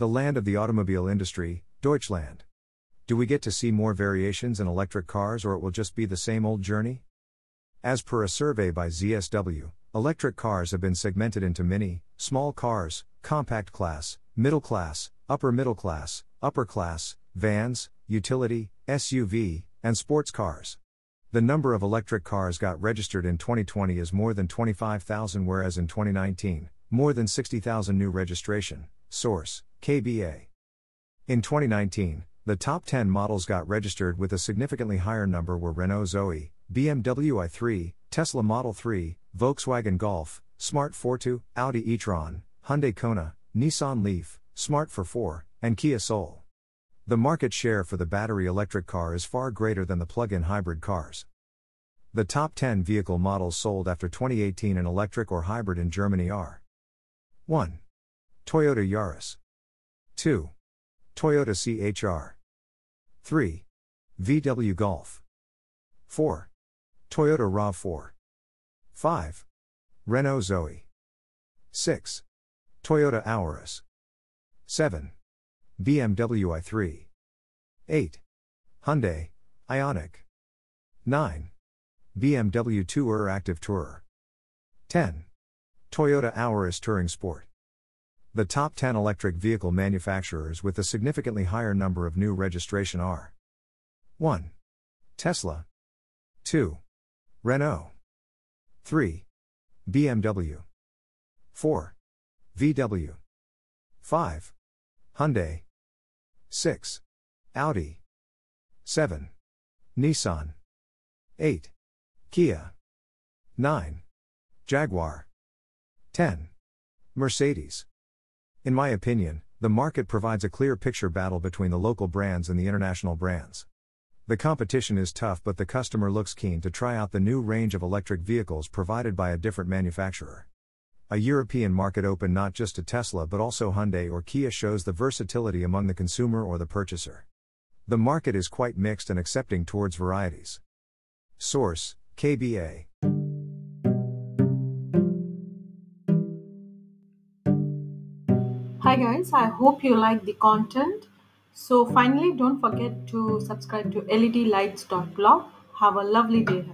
The land of the automobile industry, Deutschland. Do we get to see more variations in electric cars or it will just be the same old journey? As per a survey by ZSW, electric cars have been segmented into mini, small cars, compact class, middle class, upper middle class, upper class, vans, utility, SUV, and sports cars. The number of electric cars got registered in 2020 is more than 25,000, whereas in 2019, more than 60,000 new registration. Source KBA. In 2019, the top 10 models got registered with a significantly higher number were Renault Zoe, BMW i3, Tesla Model 3, Volkswagen Golf, Smart Fortwo, Audi e-tron, Hyundai Kona, Nissan Leaf, Smart Forfour, and Kia Soul. The market share for the battery electric car is far greater than the plug in hybrid cars. The top 10 vehicle models sold after 2018 in electric or hybrid in Germany are 1. Toyota Yaris, 2. Toyota CHR, 3. VW Golf, 4. Toyota RAV4, 5. Renault Zoe, 6. Toyota Auris, 7. BMW i3. 8. Hyundai, Ioniq. 9. BMW 2 Tourer Active Tourer. 10. Toyota Auris Touring Sport. The top 10 electric vehicle manufacturers with a significantly higher number of new registration are 1. Tesla. 2. Renault. 3. BMW. 4. VW. 5. Hyundai. 6. Audi. 7. Nissan. 8. Kia. 9. Jaguar. 10. Mercedes. In my opinion, the market provides a clear picture battle between the local brands and the international brands. The competition is tough, but the customer looks keen to try out the new range of electric vehicles provided by a different manufacturer. A European market open not just to Tesla but also Hyundai or Kia shows the versatility among the consumer or the purchaser. The market is quite mixed and accepting towards varieties. Source KBA. Hi guys, I hope you like the content. So finally don't forget to subscribe to ledlights.blog. Have a lovely day.